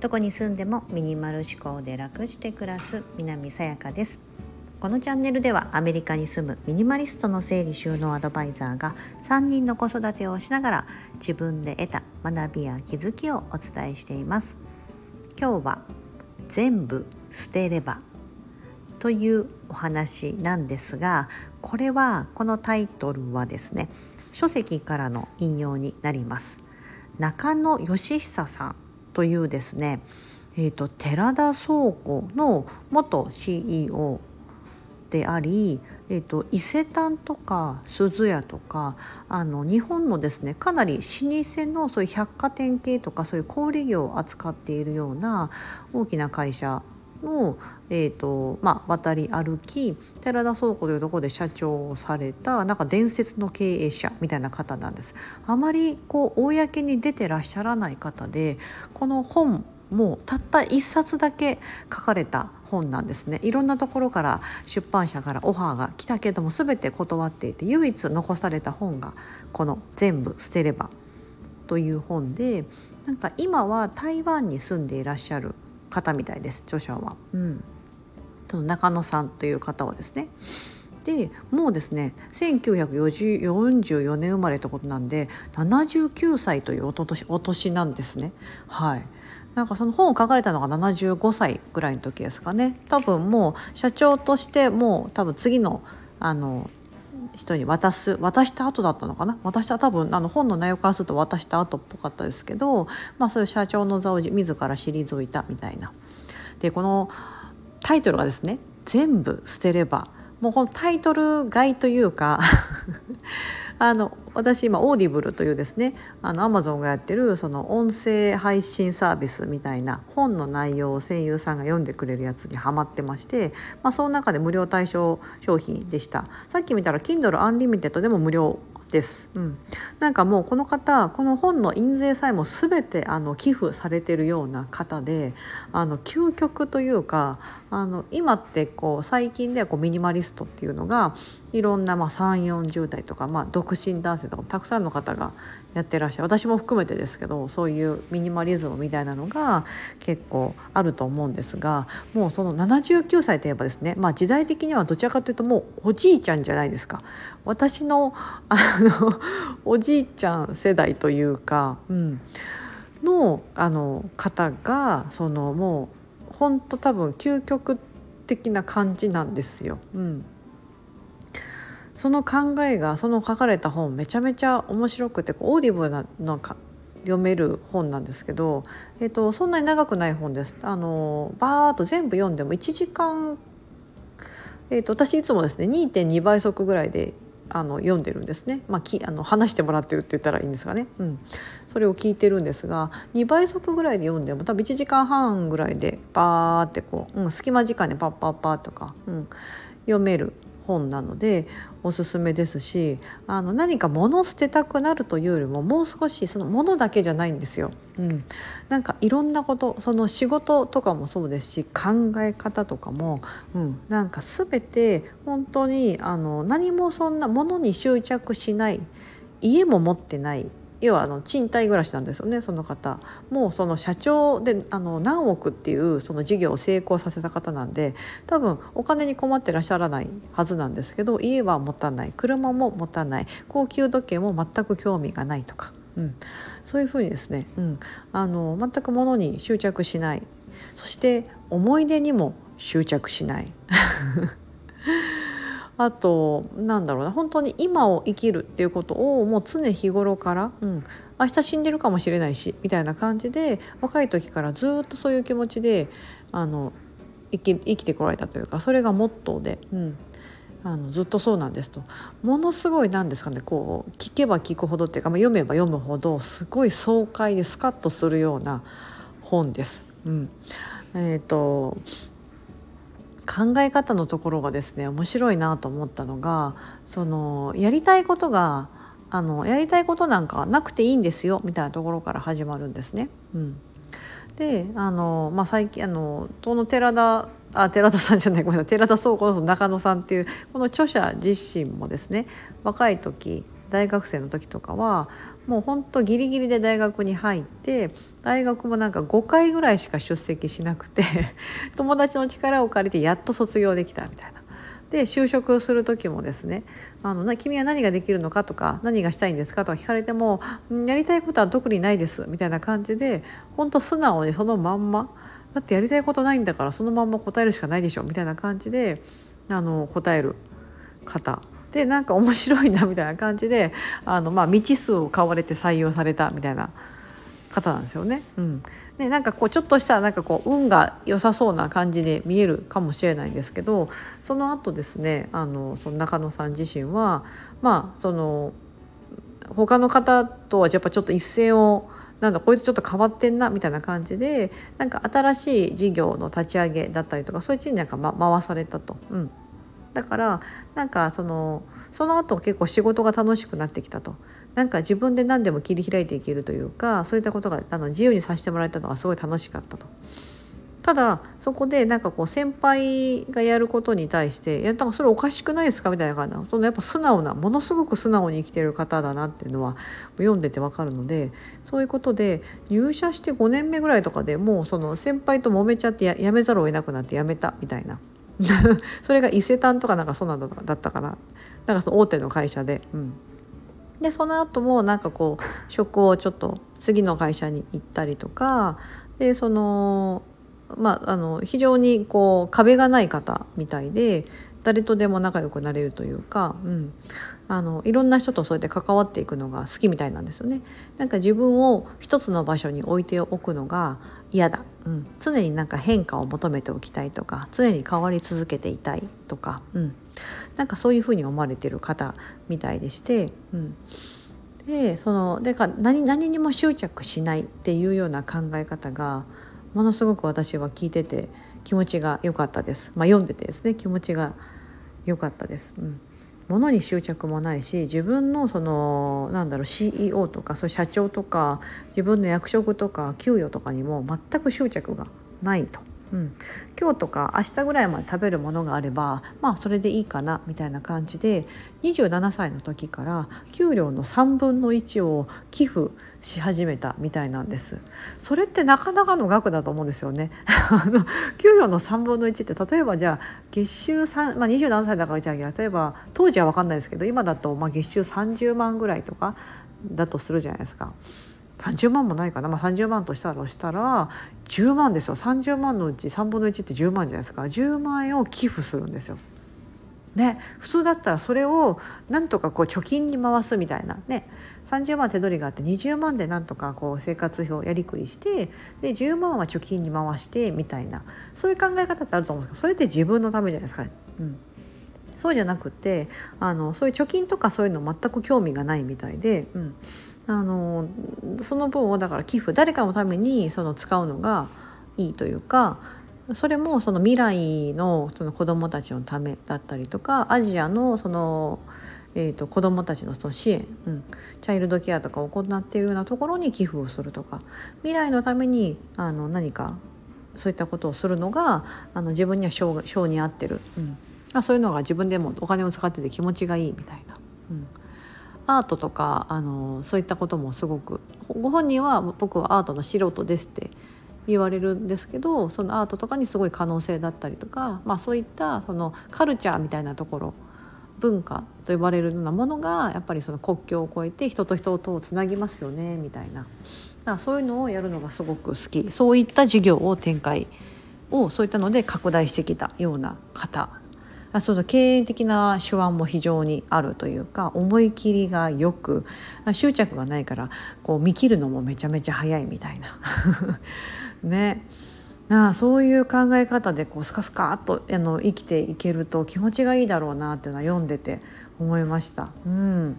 どこに住んでもミニマル思考で楽して暮らす南さやかです。このチャンネルではアメリカに住むミニマリストの整理収納アドバイザーが3人の子育てをしながら自分で得た学びや気づきをお伝えしています。今日は全部捨てればというお話なんですがこれはこのタイトルはですね書籍からの引用になります。中野義久さんというですね、えーと、寺田倉庫の元 CEO であり、えーと、伊勢丹とか鈴屋とかあの日本のですねかなり老舗のそういう百貨店系とかそういう小売業を扱っているような大きな会社の、えーとまあ、渡り歩き寺田倉庫というところで社長をされたなんか伝説の経営者みたいな方なんです。あまりこう公に出てらっしゃらない方でこの本もうたった一冊だけ書かれた本なんですねいろんなところから出版社からオファーが来たけども全て断っていて唯一残された本がこの「全部捨てれば」という本でなんか今は台湾に住んでいらっしゃる方みたいです著者は。うん、その中野さんという方はですね。でもうですね1944年生まれってことなんで79歳というお年お年なんですね。はいなんかその本を書かれたのが75歳ぐらいの時ですかね多分もう社長としてもう多分次のあの人に渡す渡した後だったのかな？渡した多分あの本の内容からすると渡した後っぽかったですけど、まあ、そういう社長の座を自ら退いたみたいな。でこのタイトルがですね「全部捨てれば」もうこのタイトル買いというかあの私今 Audible というですねあのアマゾンがやってるその音声配信サービスみたいな本の内容を声優さんが読んでくれるやつにハマってまして、まあ、その中で無料対象商品でした。さっき見たら Kindle Unlimited でも無料です、うん、なんかもうこの方この本の印税さえも全てあの寄付されてるような方であの究極というかあの今ってこう最近ではこうミニマリストっていうのがいろんなまあ3 4 0代とか、まあ、独身男性とかたくさんの方がやってらっしゃる。私も含めてですけどそういうミニマリズムみたいなのが結構あると思うんですがもうその79歳といえばですね、まあ、時代的にはどちらかというともうおじいちゃんじゃないですか。私ののおじいちゃん世代というか、うん、のあの方がそのもう本当多分究極的な感じなんですよ。うんその考えがその書かれた本めちゃめちゃ面白くて Audible なのか読める本なんですけど、えーと、そんなに長くない本です。あのバーッと全部読んでも1時間、えーと、私いつもですね2.2倍速ぐらいであの読んでるんですね、まあ、きあの話してもらってるって言ったらいいんですかね、うん、それを聞いてるんですが2倍速ぐらいで読んでも多分1時間半ぐらいでバーってこう、うん、隙間時間でパッパッパッとか、うん、読める本なのでおすすめですしあの何か物捨てたくなるというよりももう少しその物だけじゃないんですよ。うん、なんかいろんなことその仕事とかもそうですし考え方とかも、うん、なんか全て本当にあの何もそんなものに執着しない家も持ってない要はあの賃貸暮らしなんですよねその方。もうその社長であの何億っていうその事業を成功させた方なんで多分お金に困ってらっしゃらないはずなんですけど家は持たない。車も持たない。高級時計も全く興味がないとか、うん、そういうふうにですね、うん、あの全く物に執着しない。そして思い出にも執着しない。あとなんだろうな本当に今を生きるっていうことをもう常日頃から、うん、明日死んでるかもしれないしみたいな感じで若い時からずっとそういう気持ちであの生き生きてこられたというかそれがモットーで、うん、あのずっとそうなんですとものすごいなんですかねこう聞けば聞くほどっていうか、まあ、読めば読むほどすごい爽快でスカッとするような本です。うん、えーと考え方のところがですね面白いなと思ったのがそのやりたいことがあのやりたいことなんかなくていいんですよみたいなところから始まるんですね。うん、であの、まあ、最近あのこの寺田あ寺田さんじゃないごめんなさい寺田倉庫の中野さんっていうこの著者自身もですね若い時大学生の時とかはもうほんとギリギリで大学に入って大学もなんか5回ぐらいしか出席しなくて 友達の力を借りてやっと卒業できたみたいな。で就職する時もですねあの「君は何ができるのか?」とか「何がしたいんですか?」とか聞かれても「やりたいことは特にないです」みたいな感じで本当素直にそのまんまだってやりたいことないんだからそのまんま答えるしかないでしょみたいな感じであの答える方でなんか面白いなみたいな感じであの、まあ、未知数を買われて採用されたみたいな方なんですよね。うん、でなんかこうちょっとしたなんかこう運が良さそうな感じで見えるかもしれないんですけどその後ですねあのその中野さん自身はまあその他の方とはやっぱちょっと一線をなんだこいつちょっと変わってんなみたいな感じでなんか新しい事業の立ち上げだったりとかそういう地になんか、ま、回されたと。うんだからなんかそのその後結構仕事が楽しくなってきたとなんか自分で何でも切り開いていけるというかそういったことがあの自由にさせてもらえたのがすごい楽しかったと。ただそこでなんかこう先輩がやることに対して「いやだかそれおかしくないですか?」みたいな感じそのやっぱ素直なものすごく素直に生きてる方だなっていうのは読んでてわかるのでそういうことで入社して5年目ぐらいとかでもうその先輩と揉めちゃってややめざるを得なくなってやめたみたいな それが伊勢丹とかなんかそうなんだったかな。なんかその大手の会社で。うん。でその後もなんかこう職をちょっと次の会社に行ったりとか。でそのまああの非常にこう壁がない方みたいで。誰とでも仲良くなれるというか、うん、あのいろんな人とそうやって関わっていくのが好きみたいなんですよね。なんか自分を一つの場所に置いておくのが嫌だ、うん、常になんか変化を求めておきたいとか常に変わり続けていたいとか、うん、なんかそういうふうに思われてる方みたいでして。うんでそのでか何何にも執着しないっていうような考え方がものすごく私は聞いてて気持ちが良かったです。まあ、読んでてですね気持ちが良かったです。うん物に執着もないし自分のそのなんだろう CEO とかそういう社長とか自分の役職とか給与とかにも全く執着がないとうん、今日とか明日ぐらいまで食べるものがあればまあそれでいいかなみたいな感じで27歳の時から給料の3分の1を寄付し始めたみたいなんです。それってなかなかの額だと思うんですよね。給料の3分の1って例えばじゃあ月収3、まあ、27歳だからじゃあ例えば当時は分かんないですけど今だとまあ月収30万ぐらいとかだとするじゃないですか。30万もないかな、まあ、30万としたらしたら10万ですよ。30万のうち3分の1って10万じゃないですか。10万円を寄付するんですよ。ね、普通だったらそれをなんとかこう貯金に回すみたいな。ね。30万手取りがあって20万でなんとかこう生活費をやりくりしてで10万は貯金に回してみたいな。そういう考え方ってあると思うんですけどそれって自分のためじゃないですか。うん。そうじゃなくてあのそういう貯金とかそういうの全く興味がないみたいで、うん、あのその分をだから寄付誰かのためにその使うのがいいというかそれもその未来のその子どもたちのためだったりとかアジアのその、えーと、子どもたちのその支援、うん、チャイルドケアとかを行っているようなところに寄付をするとか未来のためにあの何かそういったことをするのがあの自分には性に合ってる、うん、そういうのが自分でもお金を使ってて気持ちがいいみたいな。うん。アートとかあのそういったこともすごくご本人は僕はアートの素人ですって言われるんですけどそのアートとかにすごい可能性だったりとか、まあ、そういったそのカルチャーみたいなところ文化と呼ばれるようなものがやっぱりその国境を越えて人と人とをつなぎますよねみたいな。だそういうのをやるのがすごく好き。そういった事業を展開をそういったので拡大してきたような方あそう経営的な手腕も非常にあるというか思い切りがよく執着がないからこう見切るのもめちゃめちゃ早いみたいな。ね。あそういう考え方でこうスカスカっとあの生きていけると気持ちがいいだろうなっていうのは読んでて思いました。うん。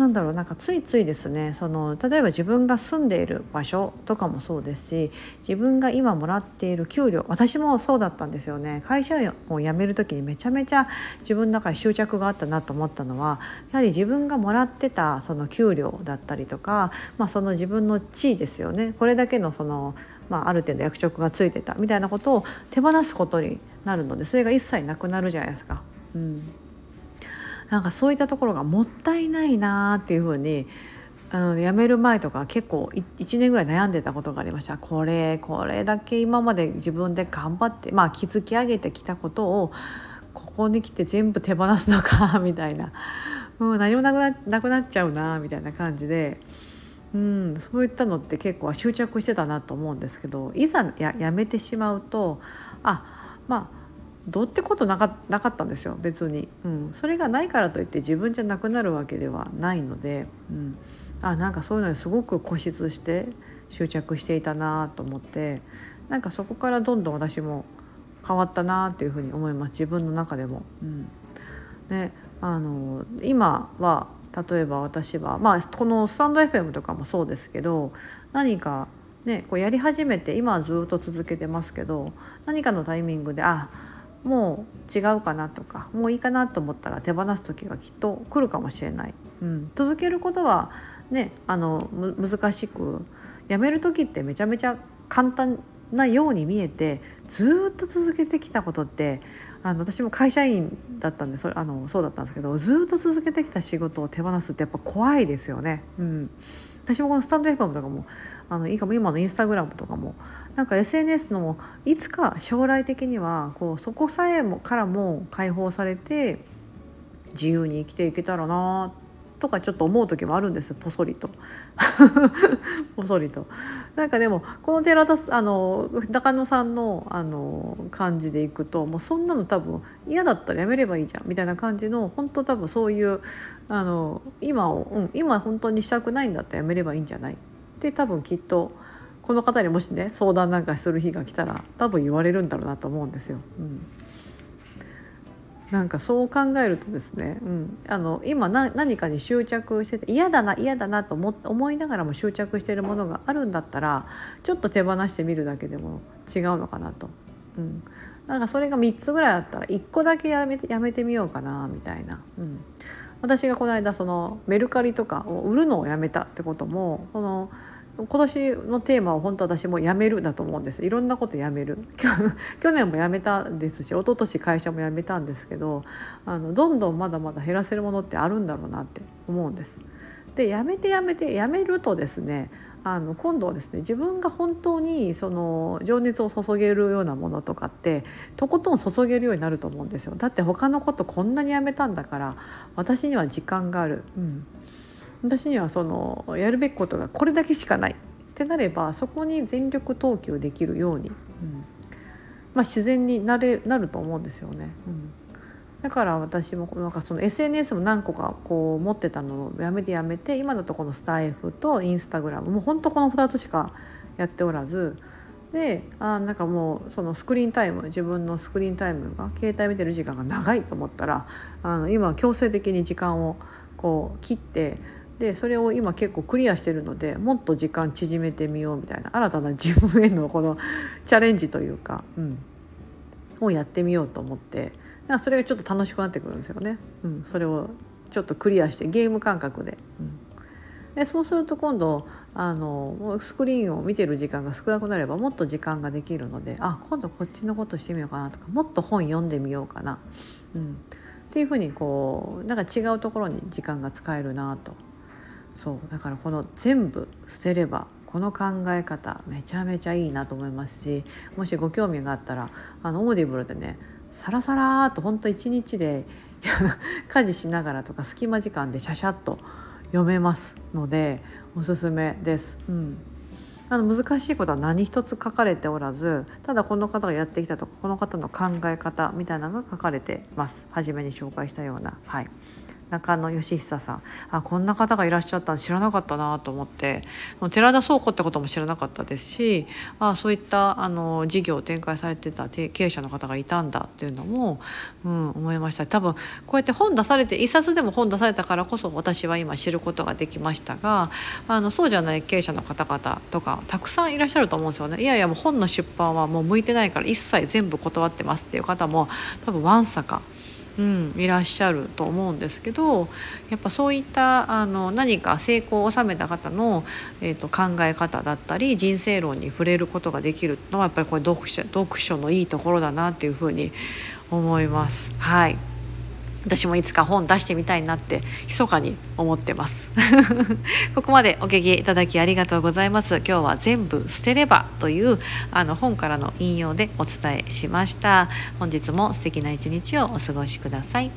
なんだろうなんかついついですねその例えば自分が住んでいる場所とかもそうですし自分が今もらっている給料私もそうだったんですよね。会社を辞める時にめちゃめちゃ自分の中に執着があったなと思ったのはやはり自分がもらってたその給料だったりとか、まあ、その自分の地位ですよね。これだけのそのまあ、ある程度役職がついてたみたいなことを手放すことになるのでそれが一切なくなるじゃないですか。うん。なんかそういったところがもったいないなっていうふうにあの辞める前とか結構1年ぐらい悩んでたことがありました。これこれだけ今まで自分で頑張ってまあ築き上げてきたことをここに来て全部手放すのかみたいな。も、う、何もなくななくなっちゃうなみたいな感じで、うん、そういったのって結構執着してたなと思うんですけどいざややめてしまうとあまあどうってことなかなかったんですよ。別に、うん、それがないからといって自分じゃなくなるわけではないので、うん、あなんかそういうのにすごく固執して執着していたなと思って。なんかそこからどんどん私も変わったなっていうふうに思います。自分の中でも。うん。ね、あの今は例えば私は、まあ、このスタンド FM とかもそうですけど何か、ね、こうやり始めて今はずっと続けてますけど何かのタイミングであもう違うかなとかもういいかなと思ったら手放す時がきっと来るかもしれない。うん、続けることはねあの難しくやめる時ってめちゃめちゃ簡単なように見えてずっと続けてきたことってあの私も会社員だったんでそれあのそうだったんですけどずっと続けてきた仕事を手放すってやっぱ怖いですよね。うん、私もこのスタンド FM とかもあのいいかも今のインスタグラムとかもなんか SNS のいつか将来的にはこうそこさえもからも解放されて自由に生きていけたらなとかちょっと思う時もあるんですポソリと。ポソリと。なんかでもこの寺田あの中野さんのあの感じでいくともうそんなの多分嫌だったらやめればいいじゃんみたいな感じの本当多分そういうあの今を、うん、今本当にしたくないんだったらやめればいいんじゃない？って多分きっとこの方にもしね相談なんかする日が来たら多分言われるんだろうなと思うんですよ。うん。なんかそう考えるとですね、うん、あの今何かに執着してて嫌だな嫌だなと思思いながらも執着しているものがあるんだったらちょっと手放してみるだけでも違うのかなと。うん、なんかそれが3つぐらいあったら1個だけやめてやめてみようかなみたいな。うん私がこの間そのメルカリとかを売るのをやめたってこともこの今年のテーマは本当私もやめるだと思うんです。いろんなことやめる。去年もやめたですし一昨年会社も辞めたんですけどあのどんどんまだまだ減らせるものってあるんだろうなって思うんです。でやめてやめてやめるとですねあの今度はですね自分が本当にその情熱を注げるようなものとかってとことん注げるようになると思うんですよ。だって他のことこんなにやめたんだから私には時間がある、うん、私にはそのやるべきことがこれだけしかない。ってなればそこに全力投球できるように、うん。まあ、自然になれなると思うんですよね。うん。だから私もなんかその SNS も何個かこう持ってたのをやめてやめて今だとこのスタイフとインスタグラムもうほんとこの2つしかやっておらずであなんかもうそのスクリーンタイム自分のスクリーンタイムが携帯見てる時間が長いと思ったらあの今強制的に時間をこう切ってでそれを今結構クリアしてるのでもっと時間縮めてみようみたいな新たな自分へのこの チャレンジというか、うん、をやってみようと思ってだそれがちょっと楽しくなってくるんですよね。うん、それをちょっとクリアしてゲーム感覚で。うん。でそうすると今度あのスクリーンを見てる時間が少なくなればもっと時間ができるのであ今度こっちのことしてみようかなとかもっと本読んでみようかな、うん、っていうふうにこうなんか違うところに時間が使えるなとそうだからこの全部捨てればこの考え方めちゃめちゃいいなと思いますしもしご興味があったらあの Audible でねサラサラーとほんと一日で 家事しながらとか隙間時間でシャシャッと読めますのでおすすめです。うん。あの難しいことは何一つ書かれておらずただこの方がやってきたとかこの方の考え方みたいなのが書かれてます。初めに紹介したような。はい。中野義久さん。あこんな方がいらっしゃった。の知らなかったなと思って。寺田倉庫ってことも知らなかったですしあそういったあの事業を展開されてた経営者の方がいたんだっていうのも、うん、思いました。多分こうやって本出されて一冊でも本出されたからこそ私は今知ることができましたがあのそうじゃない経営者の方々とかたくさんいらっしゃると思うんですよね。いやいやもう本の出版はもう向いてないから一切全部断ってますっていう方も多分わんさかうん、いらっしゃると思うんですけどやっぱそういったあの何か成功を収めた方の、えーと、考え方だったり人生論に触れることができるのはやっぱりこれ読書読書のいいところだなっていうふうに思います。はい私もいつか本出してみたいなって密かに思ってます。ここまでお聞きいただきありがとうございます。今日は全部捨てればというあの本からの引用でお伝えしました。本日も素敵な一日をお過ごしください。